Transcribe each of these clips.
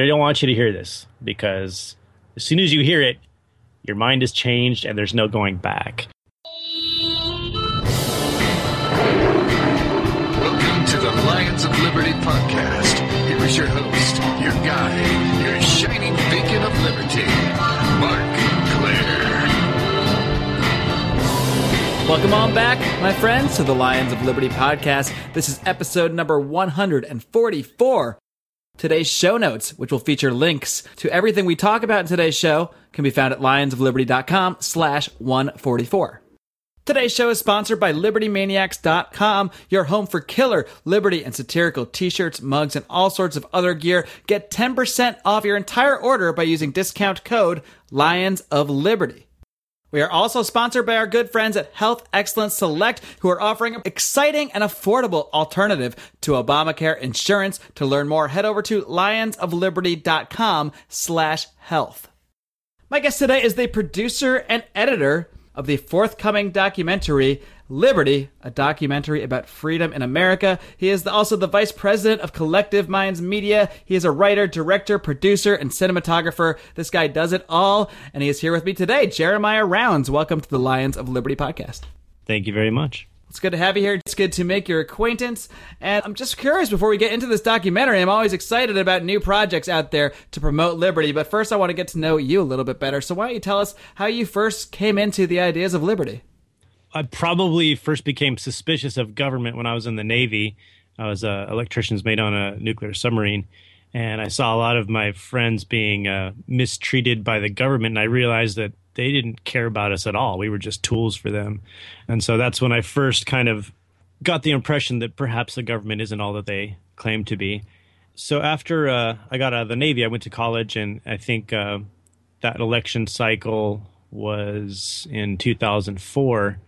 they don't want you to hear this because as soon as you hear it, your mind is changed and there's no going back. Welcome to the Lions of Liberty podcast. Here is your host, your guide, your shining beacon of liberty, Marc Clair. Welcome on back, my friends, to the Lions of Liberty podcast. This is episode number 144. Today's show notes, which will feature links to everything we talk about in today's show, can be found at lionsofliberty.com slash 144. Today's show is sponsored by LibertyManiacs.com, your home for killer, liberty, and satirical t-shirts, mugs, and all sorts of other gear. Get 10% off your entire order by using discount code Lions of Liberty. We are also sponsored by our good friends at Health Excellence Select, who are offering an exciting and affordable alternative to Obamacare insurance. To learn more, head over to lionsofliberty.com slash health. My guest today is the producer and editor of the forthcoming documentary Liberty, a documentary about freedom in America. He is the, also the vice president of Collective Minds Media. He is a writer, director, producer, and cinematographer. This guy does it all, and he is here with me today. Jeremiah Rounds, welcome to the Lions of Liberty podcast. Thank you very much. It's good to have you here. It's good to make your acquaintance. And I'm just curious before we get into this documentary, I'm always excited about new projects out there to promote liberty. But first, I want to get to know you a little bit better. So, why don't you tell us how you first came into the ideas of liberty? I probably first became suspicious of government when I was in the Navy. I was an electrician's mate on a nuclear submarine, and I saw a lot of my friends being uh, mistreated by the government, and I realized that they didn't care about us at all. We were just tools for them. And so that's when I first kind of got the impression that perhaps the government isn't all that they claim to be. So after uh, I got out of the Navy, I went to college, and I think uh, that election cycle was in 2004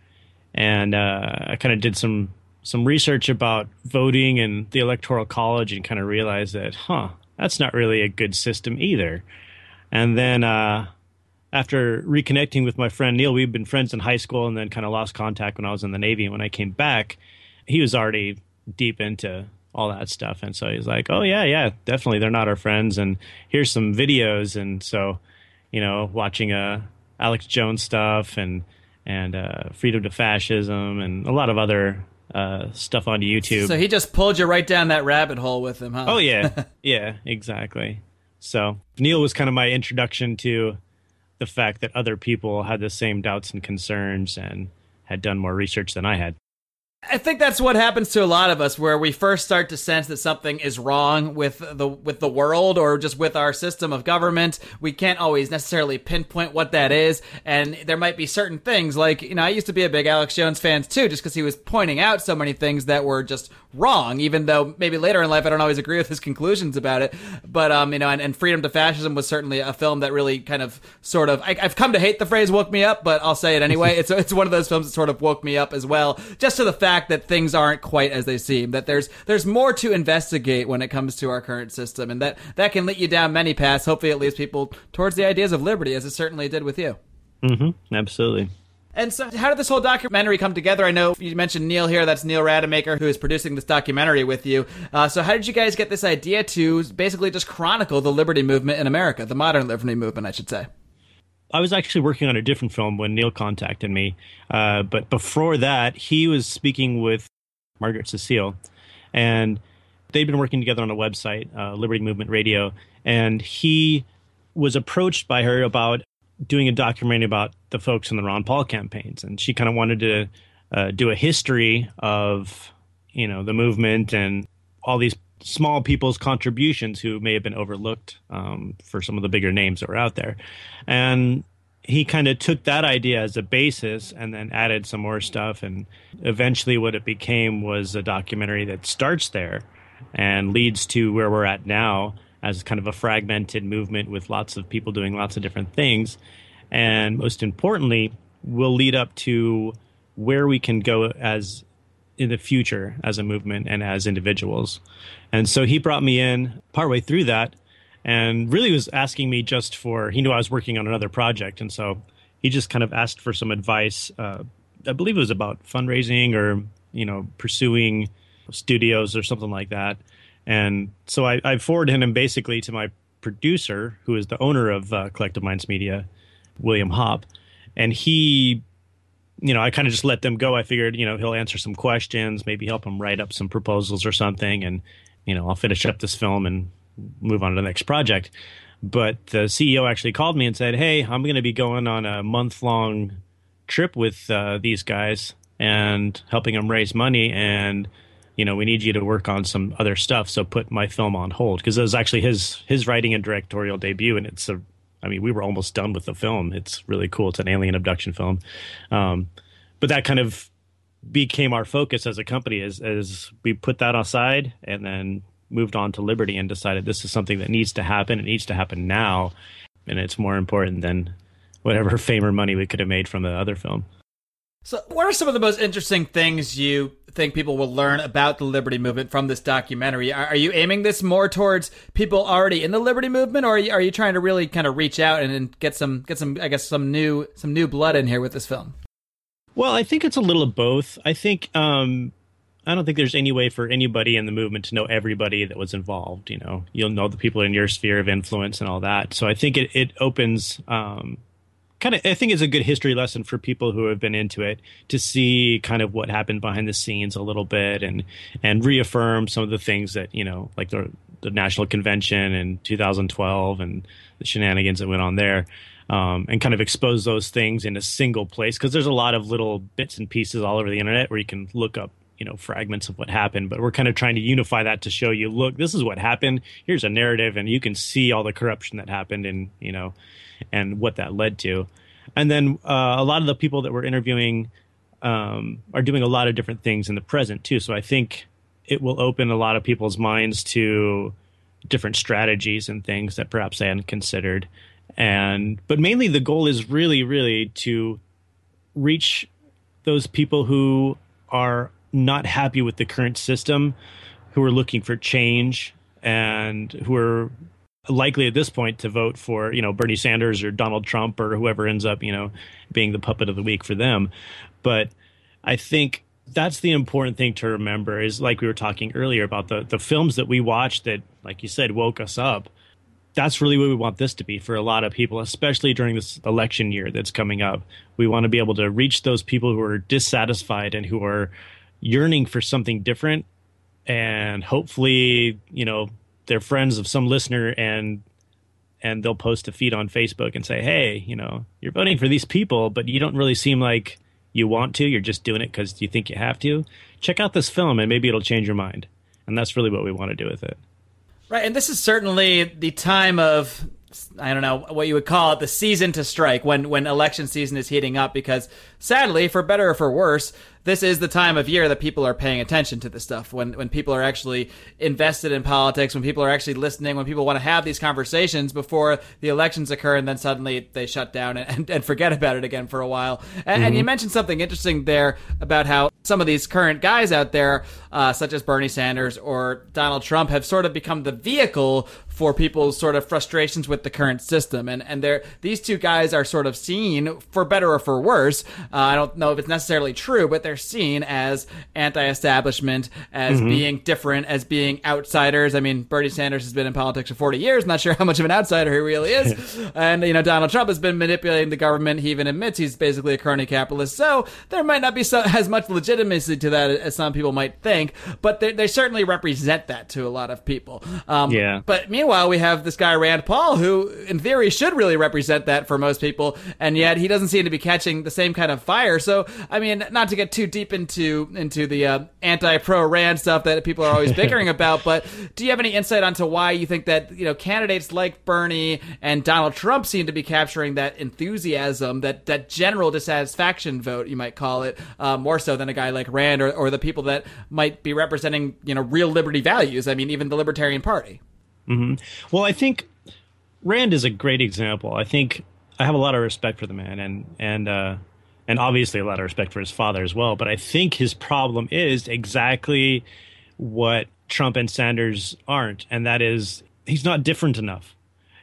and uh, I kind of did some some research about voting and the electoral college, and kind of realized that, huh, that's not really a good system either. And then uh, after reconnecting with my friend Neil, we've been friends in high school, and then kind of lost contact when I was in the Navy. And when I came back, he was already deep into all that stuff, and so he's like, "Oh yeah, yeah, definitely, they're not our friends." And here's some videos, and so you know, watching uh, Alex Jones stuff and and uh, Freedom to Fascism and a lot of other uh, stuff on YouTube. So he just pulled you right down that rabbit hole with him, huh? Oh yeah, yeah, exactly. So Neil was kind of my introduction to the fact that other people had the same doubts and concerns and had done more research than I had. I think that's what happens to a lot of us where we first start to sense that something is wrong with the with the world or just with our system of government. We can't always necessarily pinpoint what that is and there might be certain things like, you know, I used to be a big Alex Jones fan too just cuz he was pointing out so many things that were just wrong even though maybe later in life I don't always agree with his conclusions about it. But um, you know, and, and Freedom to Fascism was certainly a film that really kind of sort of I, I've come to hate the phrase woke me up, but I'll say it anyway. it's it's one of those films that sort of woke me up as well just to the fact fact that things aren't quite as they seem. That there's there's more to investigate when it comes to our current system, and that that can lead you down many paths. Hopefully, it leads people towards the ideas of liberty, as it certainly did with you. Mm-hmm. Absolutely. And so, how did this whole documentary come together? I know you mentioned Neil here. That's Neil Rademacher, who is producing this documentary with you. Uh, so, how did you guys get this idea to basically just chronicle the liberty movement in America, the modern liberty movement, I should say? I was actually working on a different film when Neil contacted me. Uh, but before that, he was speaking with Margaret Cecile, and they'd been working together on a website, uh, Liberty Movement Radio, and he was approached by her about doing a documentary about the folks in the Ron Paul campaigns, and she kind of wanted to uh, do a history of you know the movement and all these small people's contributions who may have been overlooked um, for some of the bigger names that were out there. And he kind of took that idea as a basis and then added some more stuff. And eventually, what it became was a documentary that starts there and leads to where we're at now as kind of a fragmented movement with lots of people doing lots of different things. And most importantly, will lead up to where we can go as in the future as a movement and as individuals. And so he brought me in partway through that and really was asking me just for, he knew I was working on another project. And so he just kind of asked for some advice. Uh, I believe it was about fundraising or, you know, pursuing studios or something like that. And so I, I forwarded him basically to my producer, who is the owner of uh, Collective Minds Media, William Hopp, and he, you know, I kind of just let them go. I figured, you know, he'll answer some questions, maybe help him write up some proposals or something, and you know, I'll finish up this film and move on to the next project. But the CEO actually called me and said, "Hey, I'm going to be going on a month long trip with uh, these guys and helping them raise money and." you know, we need you to work on some other stuff. So put my film on hold because it was actually his his writing and directorial debut, and it's a. I mean, we were almost done with the film. It's really cool. It's an alien abduction film, um, but that kind of became our focus as a company as as we put that aside and then moved on to Liberty and decided this is something that needs to happen. It needs to happen now, and it's more important than whatever fame or money we could have made from the other film. So, what are some of the most interesting things you think people will learn about the Liberty Movement from this documentary? Are, are you aiming this more towards people already in the Liberty Movement, or are you, are you trying to really kind of reach out and, and get some get some I guess some new some new blood in here with this film? Well, I think it's a little of both. I think um, I don't think there's any way for anybody in the movement to know everybody that was involved. You know, you'll know the people in your sphere of influence and all that. So I think it it opens um, kind of I think it's a good history lesson for people who have been into it to see kind of what happened behind the scenes a little bit and and reaffirm some of the things that you know like the the national convention in 2012 and the shenanigans that went on there. Um, and kind of expose those things in a single place because there's a lot of little bits and pieces all over the internet where you can look up you know fragments of what happened but we're kind of trying to unify that to show you look this is what happened here's a narrative and you can see all the corruption that happened and you know and what that led to. And then uh, a lot of the people that we're interviewing um, are doing a lot of different things in the present too. So I think it will open a lot of people's minds to different strategies and things that perhaps they hadn't considered. And but mainly the goal is really, really to reach those people who are not happy with the current system, who are looking for change, and who are likely at this point to vote for you know Bernie Sanders or Donald Trump or whoever ends up you know being the puppet of the week for them. But I think that's the important thing to remember is like we were talking earlier about the the films that we watched that like you said woke us up. That's really what we want this to be for a lot of people, especially during this election year that's coming up. We want to be able to reach those people who are dissatisfied and who are yearning for something different and hopefully, you know, they're friends of some listener and and they'll post a feed on Facebook and say, "Hey, you know, you're voting for these people, but you don't really seem like you want to. You're just doing it because you think you have to. Check out this film, and maybe it'll change your mind." And that's really what we want to do with it. Right, and this is certainly the time of I don't know what you would call it, the season to strike when when election season is heating up because sadly, for better or for worse, this is the time of year that people are paying attention to this stuff. When when people are actually invested in politics, when people are actually listening, when people want to have these conversations before the elections occur, and then suddenly they shut down and, and forget about it again for a while. And, mm-hmm. and, you mentioned something interesting there about how some of these current guys out there, uh, such as Bernie Sanders or Donald Trump, have sort of become the vehicle for people's sort of frustrations with the current system. And and they're these two guys are sort of seen for better or for worse. Uh, I don't know if it's necessarily true, but they're seen as anti-establishment, as mm-hmm. being different, as being outsiders. I mean, Bernie Sanders has been in politics for 40 years. Not sure how much of an outsider he really is. and you know, Donald Trump has been manipulating the government. He even admits he's basically a crony capitalist. So there might not be so, as much legitimacy to that as some people might think, but they, they certainly represent that to a lot of people. Um, yeah. But meanwhile meanwhile, we have this guy Rand Paul, who in theory should really represent that for most people, and yet he doesn't seem to be catching the same kind of fire. So, I mean, not to get too deep into into the uh, anti-pro Rand stuff that people are always bickering about, but do you have any insight onto why you think that you know candidates like Bernie and Donald Trump seem to be capturing that enthusiasm, that that general dissatisfaction vote, you might call it, uh, more so than a guy like Rand or, or the people that might be representing you know real liberty values? I mean, even the Libertarian Party. Mm-hmm. Well, I think Rand is a great example. I think I have a lot of respect for the man, and and uh, and obviously a lot of respect for his father as well. But I think his problem is exactly what Trump and Sanders aren't, and that is he's not different enough.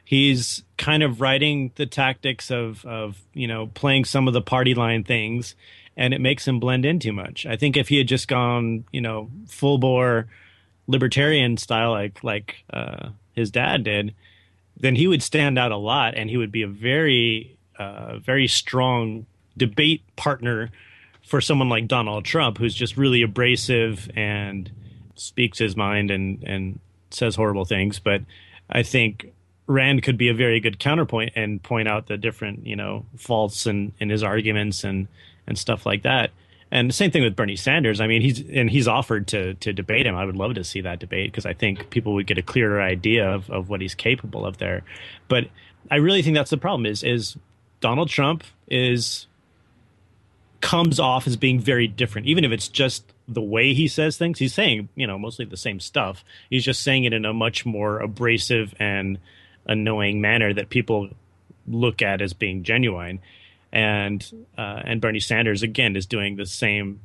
He's kind of writing the tactics of of you know playing some of the party line things, and it makes him blend in too much. I think if he had just gone you know full bore libertarian style like like uh, his dad did, then he would stand out a lot, and he would be a very, uh, very strong debate partner for someone like Donald Trump, who's just really abrasive and speaks his mind and and says horrible things. But I think Rand could be a very good counterpoint and point out the different you know faults in in his arguments and and stuff like that. And the same thing with Bernie Sanders. I mean, he's and he's offered to to debate him. I would love to see that debate because I think people would get a clearer idea of, of what he's capable of there. But I really think that's the problem. Is is Donald Trump is comes off as being very different, even if it's just the way he says things. He's saying, you know, mostly the same stuff. He's just saying it in a much more abrasive and annoying manner that people look at as being genuine. And uh, and Bernie Sanders again is doing the same.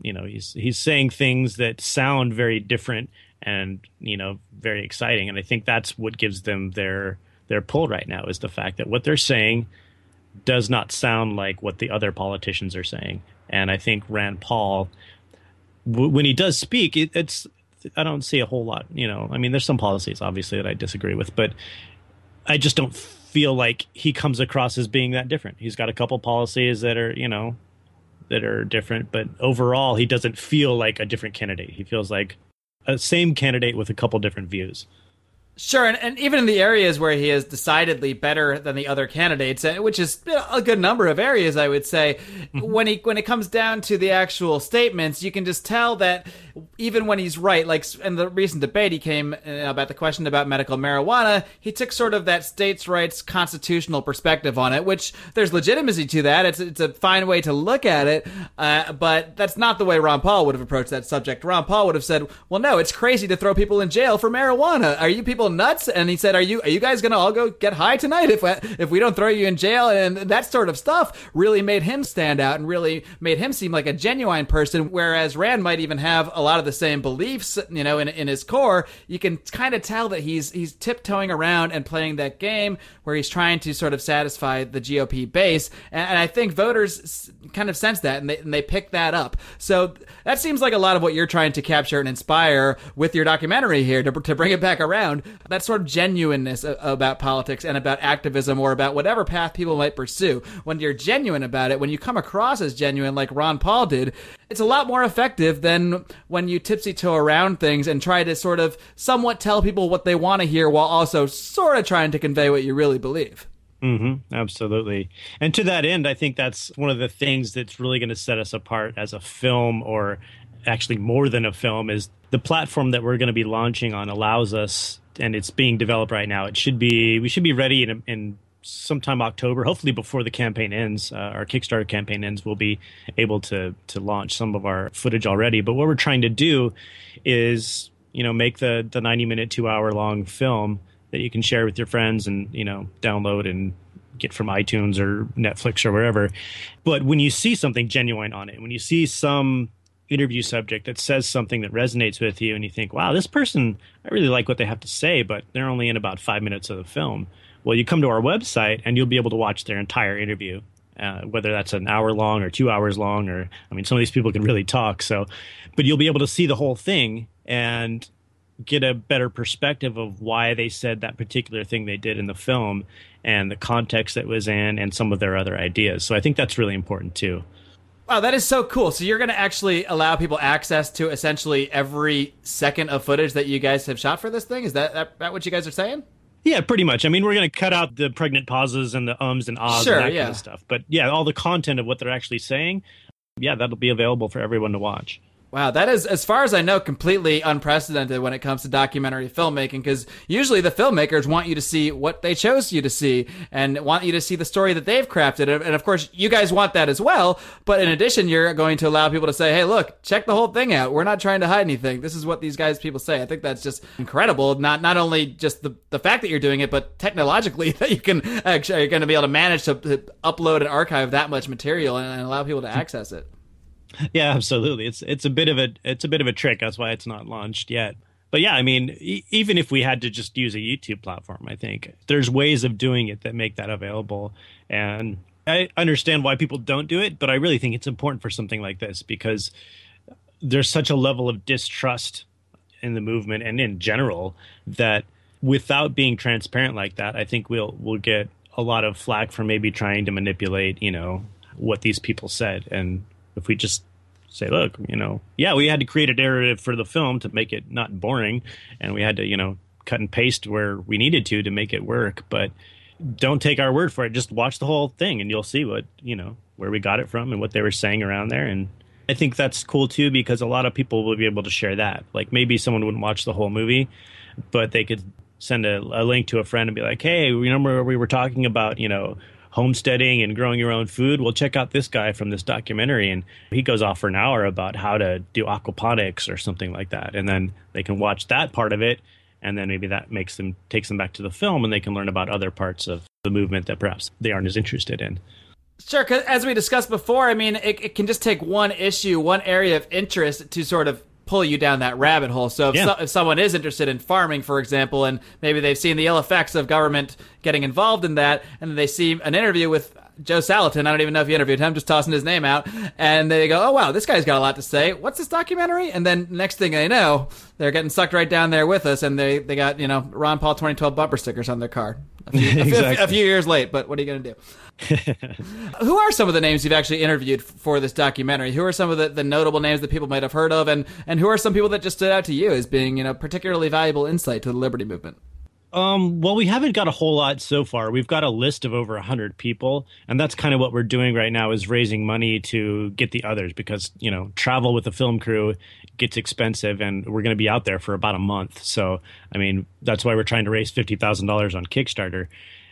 You know, he's he's saying things that sound very different and you know very exciting. And I think that's what gives them their their pull right now is the fact that what they're saying does not sound like what the other politicians are saying. And I think Rand Paul, w- when he does speak, it, it's I don't see a whole lot. You know, I mean, there's some policies obviously that I disagree with, but I just don't feel like he comes across as being that different. He's got a couple policies that are you know that are different, but overall, he doesn't feel like a different candidate. He feels like a same candidate with a couple different views. Sure, and, and even in the areas where he is decidedly better than the other candidates, uh, which is a good number of areas, I would say, mm-hmm. when he when it comes down to the actual statements, you can just tell that even when he's right, like in the recent debate, he came uh, about the question about medical marijuana. He took sort of that states' rights constitutional perspective on it, which there's legitimacy to that. It's it's a fine way to look at it, uh, but that's not the way Ron Paul would have approached that subject. Ron Paul would have said, "Well, no, it's crazy to throw people in jail for marijuana. Are you people?" Nuts? And he said, "Are you are you guys gonna all go get high tonight if if we don't throw you in jail?" And that sort of stuff really made him stand out and really made him seem like a genuine person. Whereas Rand might even have a lot of the same beliefs, you know, in in his core. You can kind of tell that he's he's tiptoeing around and playing that game where he's trying to sort of satisfy the GOP base. And, and I think voters kind of sense that and they and they pick that up. So that seems like a lot of what you're trying to capture and inspire with your documentary here to to bring it back around that sort of genuineness about politics and about activism or about whatever path people might pursue. When you're genuine about it, when you come across as genuine like Ron Paul did, it's a lot more effective than when you tipsy toe around things and try to sort of somewhat tell people what they want to hear while also sort of trying to convey what you really believe. Mm-hmm, absolutely. And to that end, I think that's one of the things that's really going to set us apart as a film or actually more than a film is the platform that we're going to be launching on allows us and it's being developed right now. It should be we should be ready in, in sometime October, hopefully before the campaign ends. Uh, our Kickstarter campaign ends, we'll be able to to launch some of our footage already. But what we're trying to do is you know make the the 90 minute, two hour long film that you can share with your friends and you know download and get from iTunes or Netflix or wherever. But when you see something genuine on it, when you see some interview subject that says something that resonates with you and you think, wow, this person, I really like what they have to say, but they're only in about five minutes of the film. Well, you come to our website and you'll be able to watch their entire interview, uh, whether that's an hour long or two hours long, or I mean, some of these people can really talk. So, but you'll be able to see the whole thing and get a better perspective of why they said that particular thing they did in the film and the context that was in and some of their other ideas. So I think that's really important too. Wow, that is so cool. So you're going to actually allow people access to essentially every second of footage that you guys have shot for this thing? Is that, that, that what you guys are saying? Yeah, pretty much. I mean, we're going to cut out the pregnant pauses and the ums and ahs sure, and that yeah. kind of stuff. But yeah, all the content of what they're actually saying, yeah, that'll be available for everyone to watch. Wow, that is, as far as I know, completely unprecedented when it comes to documentary filmmaking. Because usually the filmmakers want you to see what they chose you to see and want you to see the story that they've crafted. And of course, you guys want that as well. But in addition, you're going to allow people to say, "Hey, look, check the whole thing out. We're not trying to hide anything. This is what these guys people say." I think that's just incredible. Not not only just the the fact that you're doing it, but technologically that you can actually you're going to be able to manage to, to upload and archive that much material and, and allow people to access it. Yeah, absolutely. It's it's a bit of a it's a bit of a trick. That's why it's not launched yet. But yeah, I mean, e- even if we had to just use a YouTube platform, I think there's ways of doing it that make that available. And I understand why people don't do it, but I really think it's important for something like this because there's such a level of distrust in the movement and in general that without being transparent like that, I think we'll we'll get a lot of flack for maybe trying to manipulate, you know, what these people said. And if we just say, look, you know, yeah, we had to create a narrative for the film to make it not boring, and we had to, you know, cut and paste where we needed to to make it work, but don't take our word for it. Just watch the whole thing, and you'll see what you know where we got it from and what they were saying around there. And I think that's cool too because a lot of people will be able to share that. Like maybe someone wouldn't watch the whole movie, but they could send a, a link to a friend and be like, "Hey, remember we were talking about you know." Homesteading and growing your own food. Well check out this guy from this documentary and he goes off for an hour about how to do aquaponics or something like that. And then they can watch that part of it and then maybe that makes them takes them back to the film and they can learn about other parts of the movement that perhaps they aren't as interested in. Sure, because as we discussed before, I mean, it, it, can just take one issue, one area of interest to sort of pull you down that rabbit hole. So if, Yeah. so, if someone is interested in farming, for example, and maybe they've seen the ill effects of government getting involved in that, and they see an interview with Joel Salatin, I don't even know if you interviewed him, just tossing his name out, and they go, oh, wow, this guy's got a lot to say. What's this documentary? And then next thing they know, they're getting sucked right down there with us, and they, they got, you know, Ron Paul 2012 bumper stickers on their car. A few, a few- a few years late, but what are you going to do? Who are some of the names you've actually interviewed for this documentary? Who are some of the, the notable names that people might have heard of, and and who are some people that just stood out to you as being you know particularly valuable insight to the liberty movement? Um, well, we haven't got a whole lot so far. We've got a list of over 100 people, and that's kind of what we're doing right now is raising money to get the others because, you know, travel with a film crew gets expensive and we're going to be out there for about a month. So, I mean, that's why we're trying to raise $50,000 on Kickstarter.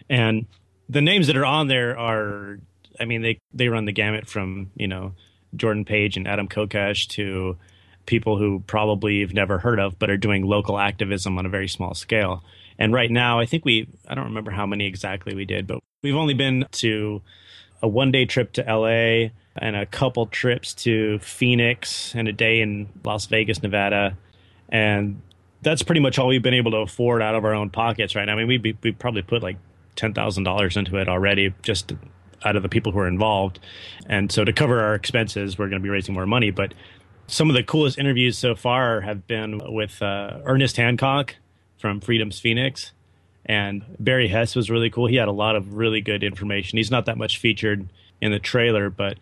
And the names that are on there are I mean, they they run the gamut from, you know, Jordan Page and Adam Kokesh to people who probably you've never heard of but are doing local activism on a very small scale. And right now, I think we, I don't remember how many exactly we did, but we've only been to a one day trip to LA and a couple trips to Phoenix and a day in Las Vegas, Nevada. And that's pretty much all we've been able to afford out of our own pockets right now. I mean, we we probably put like $10,000 into it already just out of the people who are involved. And so to cover our expenses, we're going to be raising more money. But some of the coolest interviews so far have been with uh, Ernest Hancock from Freedom's Phoenix. And Barry Hess was really cool. He had a lot of really good information. He's not that much featured in the trailer, but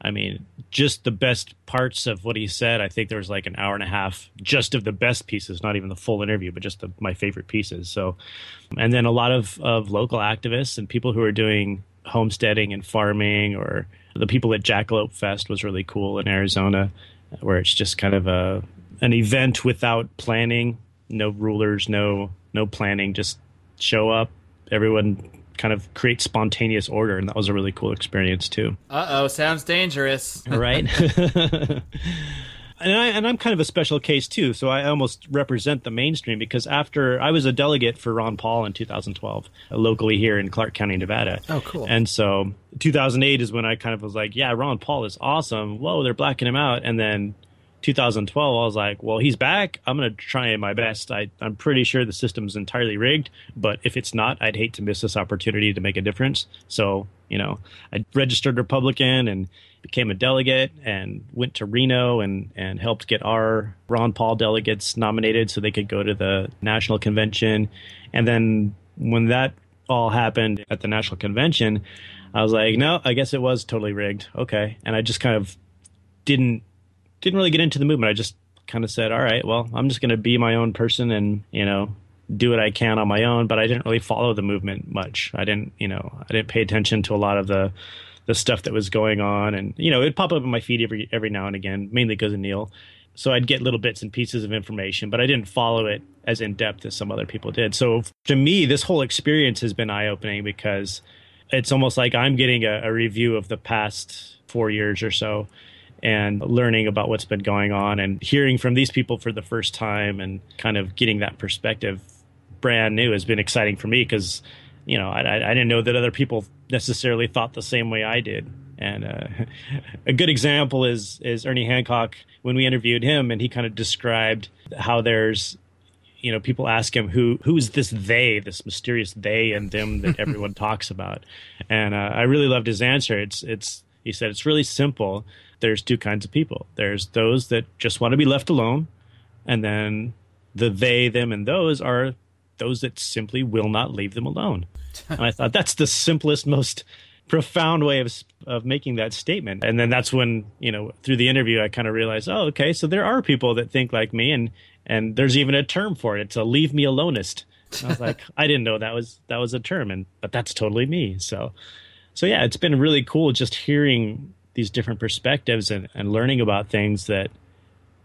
I mean, just the best parts of what he said. I think there was like an hour and a half just of the best pieces, not even the full interview, but just the, my favorite pieces. So, and then a lot of, of local activists and people who are doing homesteading and farming, or the people at Jackalope Fest was really cool in Arizona, where it's just kind of a an event without planning, no rulers, no no planning, just show up. Everyone kind of create spontaneous order, and that was a really cool experience too Uh oh, sounds dangerous. right? and I and I'm kind of a special case too, so I almost represent the mainstream because after I was a delegate for Ron Paul in 2012 uh, locally here in Clark County, Nevada. Oh, cool. And so 2008 is when I kind of was like, yeah, Ron Paul is awesome. Whoa, they're blacking him out, and then 2012, I was like, well, he's back. I'm going to try my best. I, I'm pretty sure the system's entirely rigged, but if it's not, I'd hate to miss this opportunity to make a difference. So, you know, I registered Republican and became a delegate and went to Reno and, and helped get our Ron Paul delegates nominated so they could go to the national convention. And then when that all happened at the national convention, I was like, no, I guess it was totally rigged. Okay. And I just kind of didn't didn't really get into the movement. I just kind of said, all right, well, I'm just going to be my own person and, you know, do what I can on my own, but I didn't really follow the movement much. I didn't, you know, I didn't pay attention to a lot of the the stuff that was going on and, you know, it'd pop up in my feed every every now and again, mainly because of Neil. So I'd get little bits and pieces of information, but I didn't follow it as in depth as some other people did. So to me, this whole experience has been eye opening because it's almost like I'm getting a, a review of the past four years or so and learning about what's been going on and hearing from these people for the first time and kind of getting that perspective brand new has been exciting for me because you know I, I, didn't know that other people necessarily thought the same way I did. And uh, a good example is is Ernie Hancock. When we interviewed him, and he kind of described how there's you know people ask him who who's this they this mysterious they and them that everyone talks about? And uh, i really loved his answer. It's it's he said it's really simple there's two kinds of people there's those that just want to be left alone and then the they them and those are those that simply will not leave them alone. and I thought that's the simplest, most profound way of of making that statement. And then that's when you know through the interview I kind of realized, oh, okay, so there are people that think like me, and and there's even a term for it. It's a leave me alonist. I was like, I didn't know that was that was a term, and but that's totally me. So, so yeah, it's been really cool just hearing these different perspectives and, and learning about things that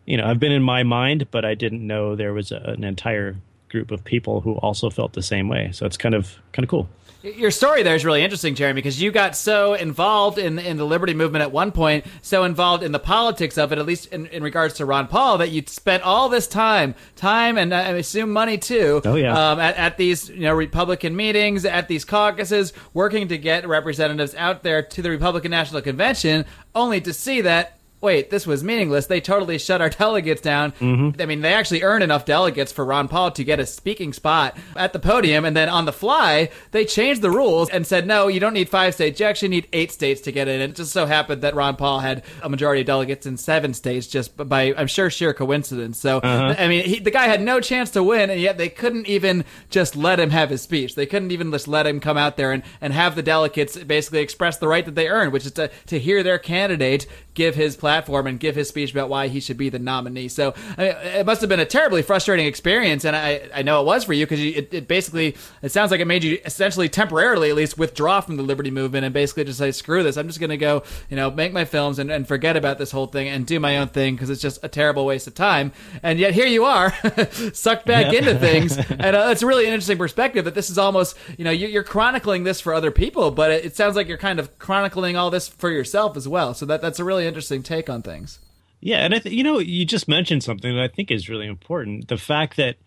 you know have been in my mind, but I didn't know there was a, an entire group of people who also felt the same way. So it's kind of kind of cool. Your story there is really interesting, Jeremy, because you got so involved in in the liberty movement at one point, so involved in the politics of it, at least in, in regards to Ron Paul, that you spent all this time, time, and I assume money too. Oh yeah. Um, at, at these you know Republican meetings, at these caucuses, working to get representatives out there to the Republican National Convention, only to see that wait, this was meaningless. They totally shut our delegates down. Mm-hmm. I mean, they actually earned enough delegates for Ron Paul to get a speaking spot at the podium. And then on the fly, they changed the rules and said, no, you don't need five states. You actually need eight states to get in. And it just so happened that Ron Paul had a majority of delegates in seven states just by, I'm sure, sheer coincidence. So, Uh-huh. I mean, he, the guy had no chance to win, and yet they couldn't even just let him have his speech. They couldn't even just let him come out there and, and have the delegates basically express the right that they earned, which is to, to hear their candidate give his platform and give his speech about why he should be the nominee. So I mean, it must have been a terribly frustrating experience, and I, I know it was for you because it, it basically it sounds like it made you essentially temporarily at least withdraw from the liberty movement and basically just say screw this. I'm just going to go you know make my films and, and forget about this whole thing and do my own thing because it's just a terrible waste of time. And yet here you are, sucked back Yeah. into things, and uh, it's a really interesting perspective that this is almost you know you, you're chronicling this for other people, but it, it sounds like you're kind of chronicling all this for yourself as well. So that that's a really interesting take on things. Yeah, and I th- you know, you just mentioned something that I think is really important: the fact that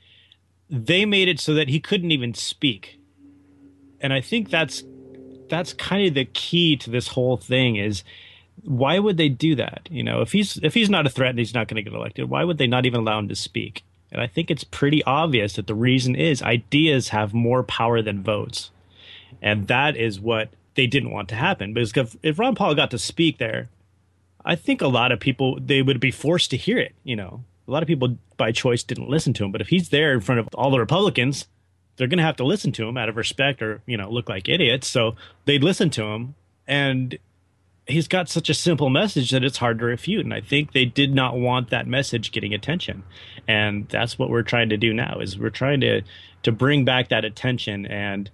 they made it so that he couldn't even speak, and I think that's that's kind of the key to this whole thing is why would they do that? You know, if he's if he's not a threat and he's not going to get elected, why would they not even allow him to speak? And I think it's pretty obvious that the reason is ideas have more power than votes, and that is what they didn't want to happen. Because if Ron Paul got to speak there, I think a lot of people they would be forced to hear it. You know, a lot of people by choice didn't listen to him, but if he's there in front of all the Republicans, they're going to have to listen to him out of respect, or you know, look like idiots. So they'd listen to him, and he's got such a simple message that it's hard to refute. And I think they did not want that message getting attention, and that's what we're trying to do now. Is we're trying to to bring back that attention and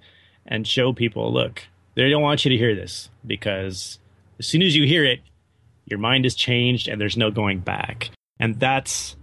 and show people, look, they don't want you to hear this because as soon as you hear it, your mind is changed and there's no going back and that's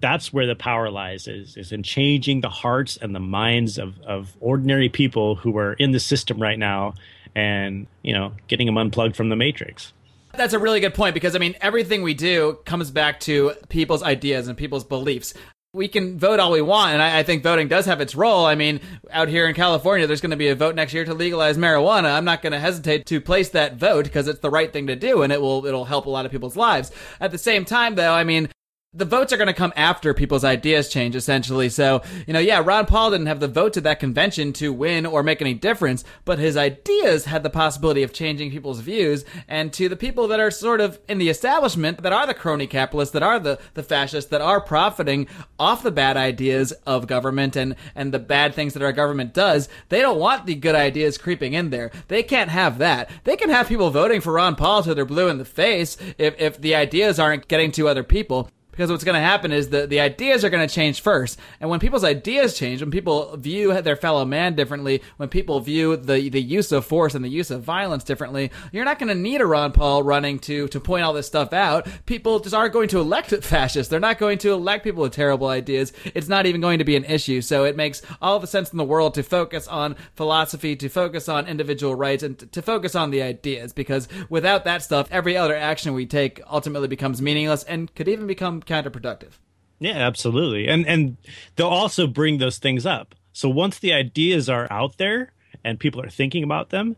that's where the power lies is is in changing the hearts and the minds of of ordinary people who are in the system right now and you know getting them unplugged from the matrix That's a really good point because I mean everything we do comes back to people's ideas and people's beliefs. We can vote all we want, and I, I think voting does have its role. I mean, out here in California, there's going to be a vote next year to legalize marijuana. I'm not going to hesitate to place that vote because it's the right thing to do, and it will it'll help a lot of people's lives. At the same time, though, I mean, the votes are going to come after people's ideas change, essentially. So, you know, yeah, Ron Paul didn't have the votes at that convention to win or make any difference, but his ideas had the possibility of changing people's views. And to the people that are sort of in the establishment, that are the crony capitalists, that are the, the fascists, that are profiting off the bad ideas of government and, and the bad things that our government does, they don't want the good ideas creeping in there. They can't have that. They can have people voting for Ron Paul till they're blue in the face if, if the ideas aren't getting to other people. Because what's going to happen is the, the ideas are going to change first. And when people's ideas change, when people view their fellow man differently, when people view the, the use of force and the use of violence differently, you're not going to need a Ron Paul running to, to point all this stuff out. People just aren't going to elect fascists. They're not going to elect people with terrible ideas. It's not even going to be an issue. So it makes all the sense in the world to focus on philosophy, to focus on individual rights, and to focus on the ideas. Because without that stuff, every other action we take ultimately becomes meaningless and could even become counterproductive. yeah absolutely. And and they'll also bring those things up. So once the ideas are out there and people are thinking about them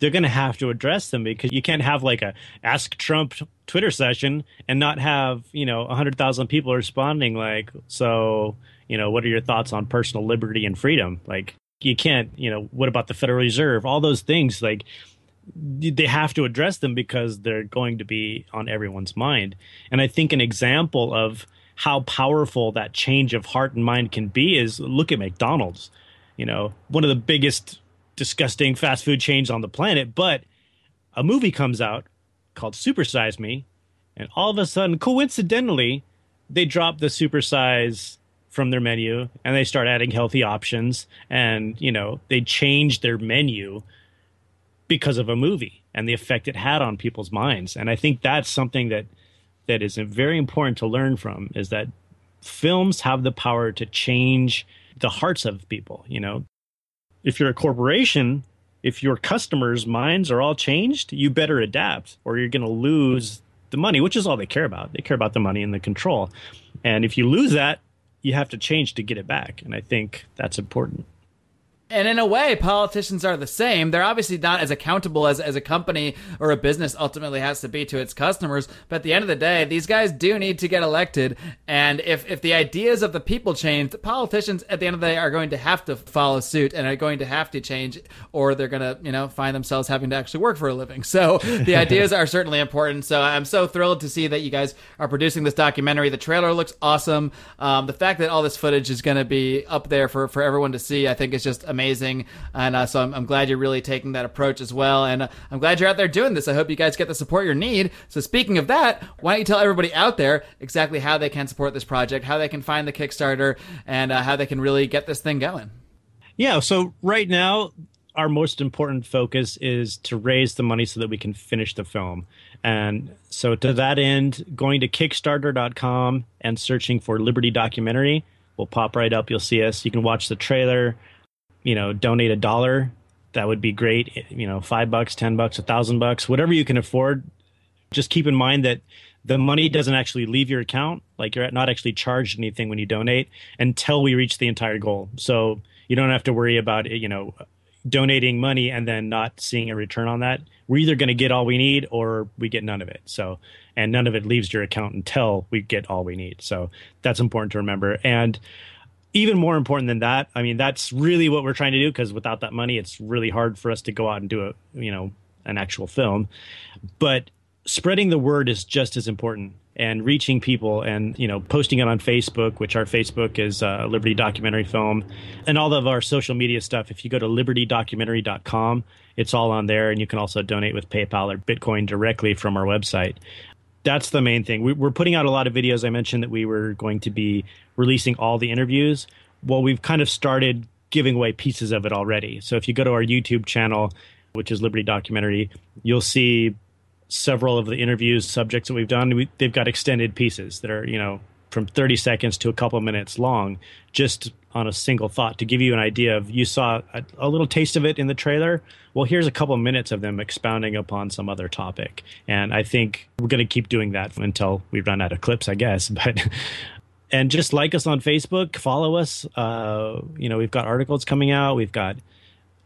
they're going to have to address them because you can't have like a ask trump twitter session and not have you know 100000 people responding like so you know what are your thoughts on personal liberty and freedom? Like you can't you know what about the federal reserve? All those things like they have to address them because they're going to be on everyone's mind. And I think an example of how powerful that change of heart and mind can be is look at McDonald's. You know, one of the biggest disgusting fast food chains on the planet, but a movie comes out called Supersize Me, and all of a sudden, coincidentally, they drop the supersize from their menu and they start adding healthy options and you know they change their menu because of a movie and the effect it had on people's minds and i think that's something that that is very important to learn from is that films have the power to change the hearts of people you know if you're a corporation if your customers minds are all changed you better adapt or you're going to lose the money which is all they care about they care about the money and the control and if you lose that you have to change to get it back. And I think that's important. And in a way, politicians are the same. They're obviously not as accountable as, as a company or a business ultimately has to be to its customers. But at the end of the day, these guys do need to get elected. And if, if the ideas of the people change, the politicians at the end of the day are going to have to follow suit and are going to have to change, or they're going to, you know, find themselves having to actually work for a living. So the ideas are certainly important. So I'm so thrilled to see that you guys are producing this documentary. The trailer looks awesome. Um, the fact that all this footage is going to be up there for, for everyone to see, I think is just amazing. And uh, so I'm, I'm, glad you're really taking that approach as well. And uh, I'm glad you're out there doing this. I hope you guys get the support you need. So speaking of that, why don't you tell everybody out there exactly how they can support this project, how they can find the Kickstarter, and uh, how they can really get this thing going? Yeah. So right now, our most important focus is to raise the money so that we can finish the film. And so to that end, going to kickstarter.com and searching for Liberty Documentary will pop right up. You'll see us. You can watch the trailer you know, donate a dollar, that would be great. You know, five bucks, ten bucks, a thousand bucks, whatever you can afford. Just keep in mind that the money doesn't actually leave your account. Like you're not actually charged anything when you donate until we reach the entire goal. So you don't have to worry about it, you know donating money and then not seeing a return on that. We're either going to get all we need or we get none of it. So and none of it leaves your account until we get all we need. So that's important to remember. And even more important than that, I mean, that's really what we're trying to do because without that money, it's really hard for us to go out and do a, you know, an actual film. But spreading the word is just as important and reaching people and you know posting it on facebook which our facebook is uh, liberty documentary film and all of our social media stuff if you go to libertydocumentary.com it's all on there and you can also donate with paypal or bitcoin directly from our website that's the main thing. We, are putting out a lot of videos. I mentioned that we were going to be releasing all the interviews. Well, we've kind of started giving away pieces of it already. So if you go to our YouTube channel, which is Liberty Documentary, you'll see several of the interviews subjects that we've done. We, they've got extended pieces that are, you know, from 30 seconds to a couple minutes long, just on a single thought to give you an idea of you saw a, a little taste of it in the trailer. Well, here's a couple minutes of them expounding upon some other topic. And I think we're going to keep doing that until we run out of clips, I guess. But and just like us on Facebook, follow us. Uh, you know, we've got articles coming out. We've got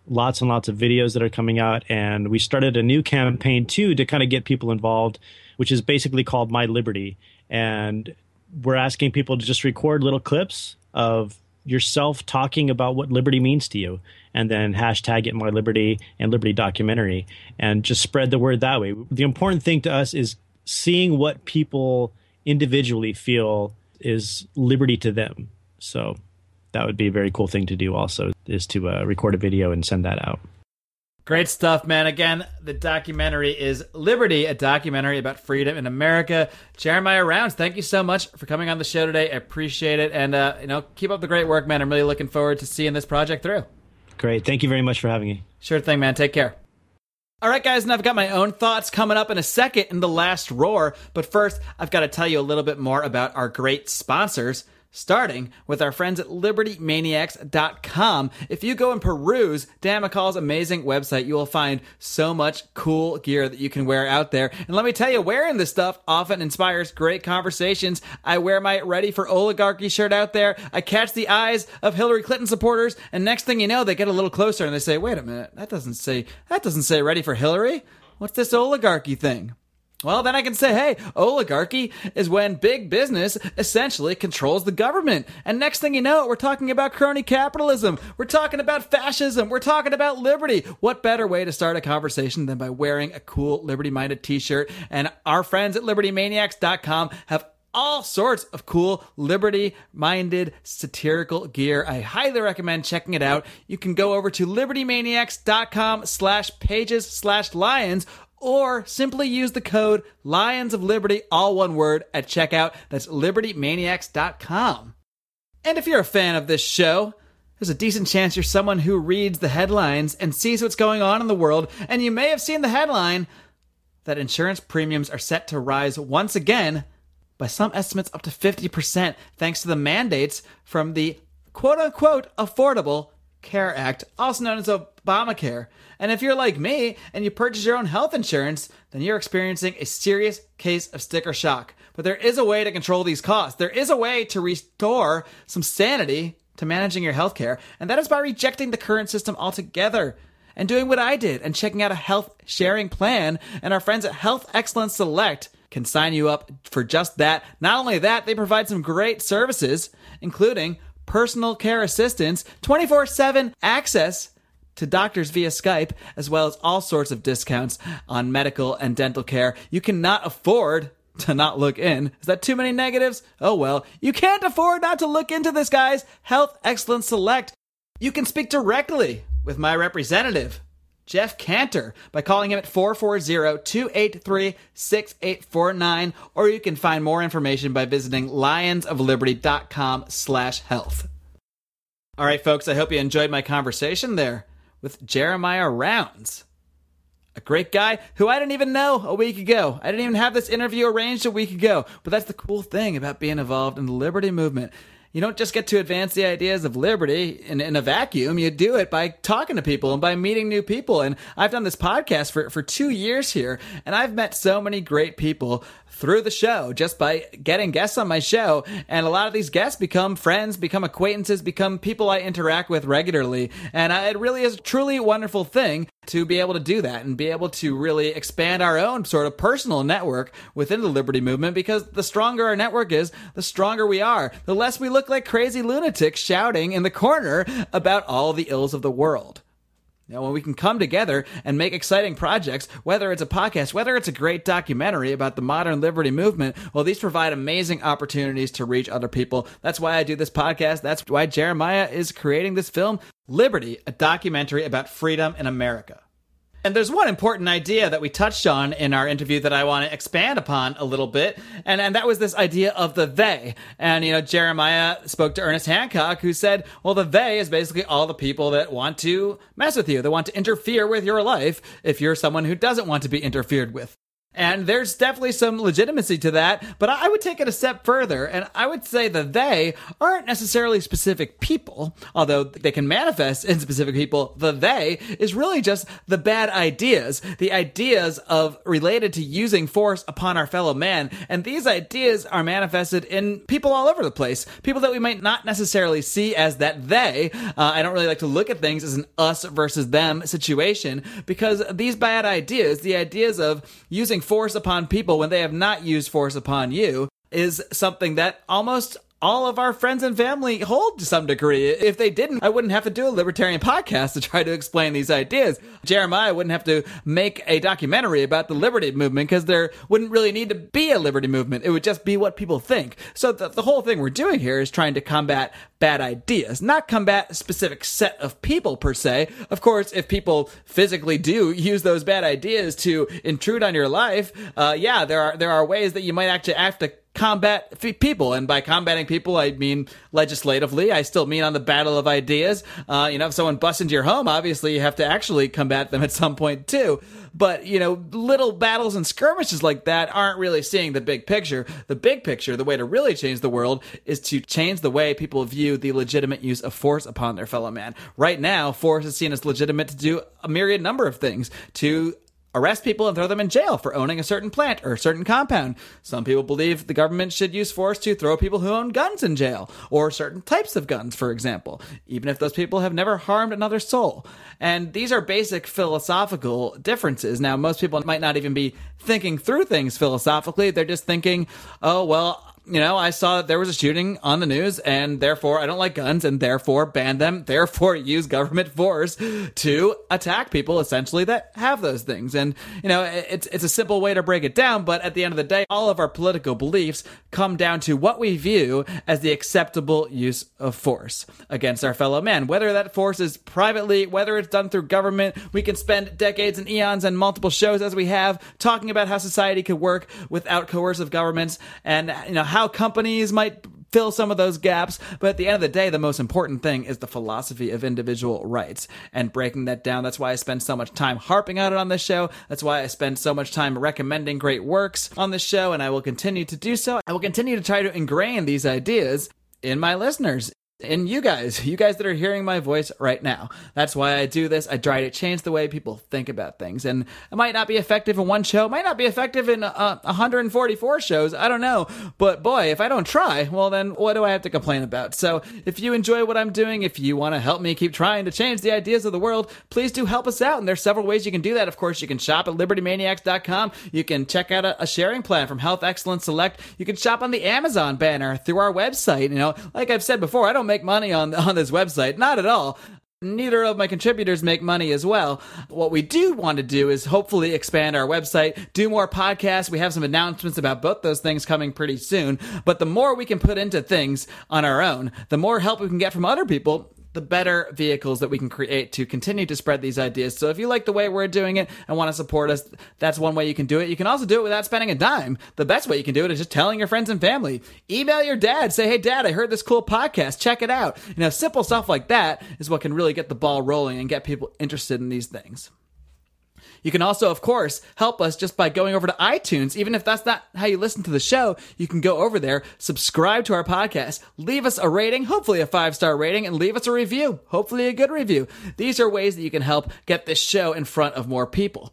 lots and lots of videos that are coming out, and we started a new campaign too to kind of get people involved, which is basically called My Liberty. And we're asking people to just record little clips of yourself talking about what liberty means to you and then hashtag it my liberty and liberty documentary and just spread the word that way. The important thing to us is seeing what people individually feel is liberty to them. So that would be a very cool thing to do also is to uh, record a video and send that out Great stuff, man. Again, the documentary is Liberty, a documentary about freedom in America. Jeremiah Rounds, thank you so much for coming on the show today. I appreciate it. And, uh, you know, keep up the great work, man. I'm really looking forward to seeing this project through. Great. Thank you very much for having me. Sure thing, man. Take care. All right, guys, and I've got my own thoughts coming up in a second in the last roar. But first, I've got to tell you a little bit more about our great sponsors starting with our friends at libertymaniacs.com. If you go and peruse Dan McCall's amazing website, you will find so much cool gear that you can wear out there. And let me tell you, wearing this stuff often inspires great conversations. I wear my Ready for Oligarchy shirt out there. I catch the eyes of Hillary Clinton supporters, and next thing you know, they get a little closer and they say, "Wait a minute, that doesn't say that doesn't say Ready for Hillary. What's this oligarchy thing?" Well, then I can say, hey, oligarchy is when big business essentially controls the government. And next thing you know, we're talking about crony capitalism. We're talking about fascism. We're talking about liberty. What better way to start a conversation than by wearing a cool liberty minded t shirt? And our friends at libertymaniacs.com have all sorts of cool liberty minded satirical gear. I highly recommend checking it out. You can go over to libertymaniacs.com slash pages slash lions or simply use the code Lions of Liberty, all one word, at checkout. That's libertymaniacs.com. And if you're a fan of this show, there's a decent chance you're someone who reads the headlines and sees what's going on in the world, and you may have seen the headline that insurance premiums are set to rise once again by some estimates up to 50% thanks to the mandates from the quote unquote Affordable Care Act, also known as Obamacare. And if you're like me and you purchase your own health insurance, then you're experiencing a serious case of sticker shock. But there is a way to control these costs. There is a way to restore some sanity to managing your health care, and that is by rejecting the current system altogether and doing what I did and checking out a health sharing plan. And our friends at Health Excellence Select can sign you up for just that. Not only that, they provide some great services, including personal care assistance, 24 7 access to doctors via Skype, as well as all sorts of discounts on medical and dental care. You cannot afford to not look in. Is that too many negatives? Oh well, you can't afford not to look into this, guys. Health Excellence Select. You can speak directly with my representative, Jeff Cantor, by calling him at 440-283-6849, or you can find more information by visiting lionsofliberty.com slash health. All right, folks, I hope you enjoyed my conversation there with Jeremiah Rounds. A great guy who I didn't even know a week ago. I didn't even have this interview arranged a week ago. But that's the cool thing about being involved in the liberty movement. You don't just get to advance the ideas of liberty in, in a vacuum. You do it by talking to people and by meeting new people. And I've done this podcast for, for two years here, and I've met so many great people through the show just by getting guests on my show. And a lot of these guests become friends, become acquaintances, become people I interact with regularly. And it really is truly a wonderful thing to be able to do that and be able to really expand our own sort of personal network within the liberty movement because the stronger our network is, the stronger we are. The less we look like crazy lunatics shouting in the corner about all the ills of the world. You know, when we can come together and make exciting projects, whether it's a podcast, whether it's a great documentary about the modern liberty movement, well, these provide amazing opportunities to reach other people. That's why I do this podcast. That's why Jeremiah is creating this film, Liberty, a documentary about freedom in America. And there's one important idea that we touched on in our interview that I want to expand upon a little bit, and, and that was this idea of the they. And, you know, Jeremiah spoke to Ernest Hancock, who said, well, the they is basically all the people that want to mess with you, that want to interfere with your life if you're someone who doesn't want to be interfered with. And there's definitely some legitimacy to that, but I would take it a step further, and I would say that they aren't necessarily specific people, although they can manifest in specific people. The they is really just the bad ideas, the ideas of related to using force upon our fellow man, and these ideas are manifested in people all over the place, people that we might not necessarily see as that they. Uh, I don't really like to look at things as an us versus them situation because these bad ideas, the ideas of using force upon people when they have not used force upon you is something that almost all of our friends and family hold to some degree. If they didn't, I wouldn't have to do a libertarian podcast to try to explain these ideas. Jeremiah wouldn't have to make a documentary about the liberty movement because there wouldn't really need to be a liberty movement. It would just be what people think. So the, the whole thing we're doing here is trying to combat bad ideas, not combat a specific set of people per se. Of course, if people physically do use those bad ideas to intrude on your life, uh, yeah, there are there are ways that you might actually have to combat f- people. And by combating people, I mean legislatively. I still mean on the battle of ideas. Uh, you know, if someone busts into your home, obviously you have to actually combat them at some point too. But, you know, little battles and skirmishes like that aren't really seeing the big picture. The big picture, the way to really change the world is to change the way people view the legitimate use of force upon their fellow man. Right now, force is seen as legitimate to do a myriad number of things to arrest people and throw them in jail for owning a certain plant or a certain compound. Some people believe the government should use force to throw people who own guns in jail, or certain types of guns, for example, even if those people have never harmed another soul. And these are basic philosophical differences. Now, most people might not even be thinking through things philosophically. They're just thinking, oh, well, you know, I saw that there was a shooting on the news and therefore I don't like guns and therefore ban them, therefore use government force to attack people essentially that have those things. And, you know, it's, it's a simple way to break it down, but at the end of the day, all of our political beliefs come down to what we view as the acceptable use of force against our fellow man. Whether that force is privately, whether it's done through government, we can spend decades and eons and multiple shows as we have talking about how society could work without coercive governments and, you know, how companies might fill some of those gaps. But at the end of the day, the most important thing is the philosophy of individual rights and breaking that down. That's why I spend so much time harping on it on this show. That's why I spend so much time recommending great works on this show, and I will continue to do so. I will continue to try to ingrain these ideas in my listeners and you guys, you guys that are hearing my voice right now. That's why I do this. I try to change the way people think about things. And it might not be effective in one show, it might not be effective in uh, 144 shows. I don't know. But boy, if I don't try, well, then what do I have to complain about? So if you enjoy what I'm doing, if you want to help me keep trying to change the ideas of the world, please do help us out. And there's several ways you can do that. Of course, you can shop at libertymaniacs.com. You can check out a, a sharing plan from Health Excellence Select. You can shop on the Amazon banner through our website. You know, like I've said before, I don't make money on on this website. Not at all. Neither of my contributors make money as well. What we do want to do is hopefully expand our website, do more podcasts. We have some announcements about both those things coming pretty soon. But the more we can put into things on our own, the more help we can get from other people, the better vehicles that we can create to continue to spread these ideas. So if you like the way we're doing it and want to support us, that's one way you can do it. You can also do it without spending a dime. The best way you can do it is just telling your friends and family. Email your dad, say, "Hey dad, I heard this cool podcast. Check it out." You know, simple stuff like that is what can really get the ball rolling and get people interested in these things. You can also, of course, help us just by going over to iTunes. Even if that's not how you listen to the show, you can go over there, subscribe to our podcast, leave us a rating, hopefully a five star rating, and leave us a review, hopefully a good review. These are ways that you can help get this show in front of more people.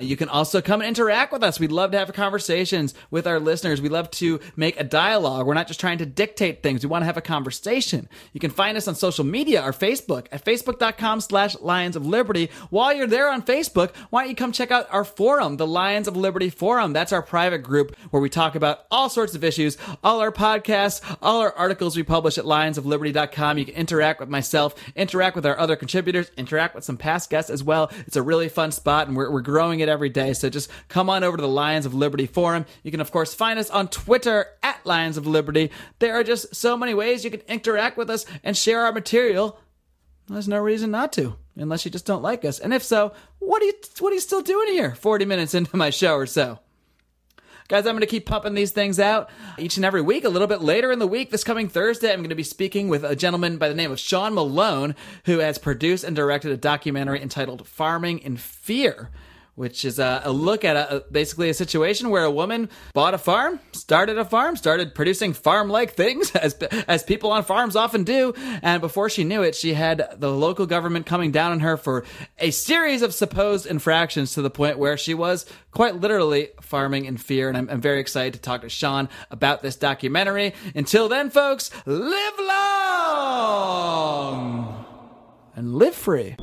You can also come and interact with us. We'd love to have conversations with our listeners. We love to make a dialogue. We're not just trying to dictate things. We want to have a conversation. You can find us on social media, our Facebook at facebook.com slash Lions of Liberty. While you're there on Facebook, why don't you come check out our forum, the Lions of Liberty Forum. That's our private group where we talk about all sorts of issues, all our podcasts, all our articles we publish at lionsofliberty.com. You can interact with myself, interact with our other contributors, interact with some past guests as well. It's a really fun spot and we're, we're growing it every day. So just come on over to the Lions of Liberty forum. You can, of course, find us on Twitter at Lions of Liberty. There are just so many ways you can interact with us and share our material. There's no reason not to, unless you just don't like us. And if so, what are you what are you still doing here? 40 minutes into my show or so. Guys, I'm going to keep pumping these things out each and every week. A little bit later in the week, this coming Thursday, I'm going to be speaking with a gentleman by the name of Sean Malone, who has produced and directed a documentary entitled Farming in Fear which is a, a look at a, a, basically a situation where a woman bought a farm, started a farm, started producing farm-like things as as people on farms often do, and before she knew it, she had the local government coming down on her for a series of supposed infractions to the point where she was quite literally farming in fear. And I'm, I'm very excited to talk to Sean about this documentary. Until then, folks, live long and live free.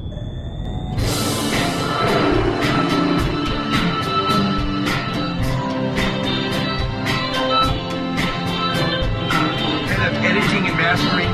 mastery.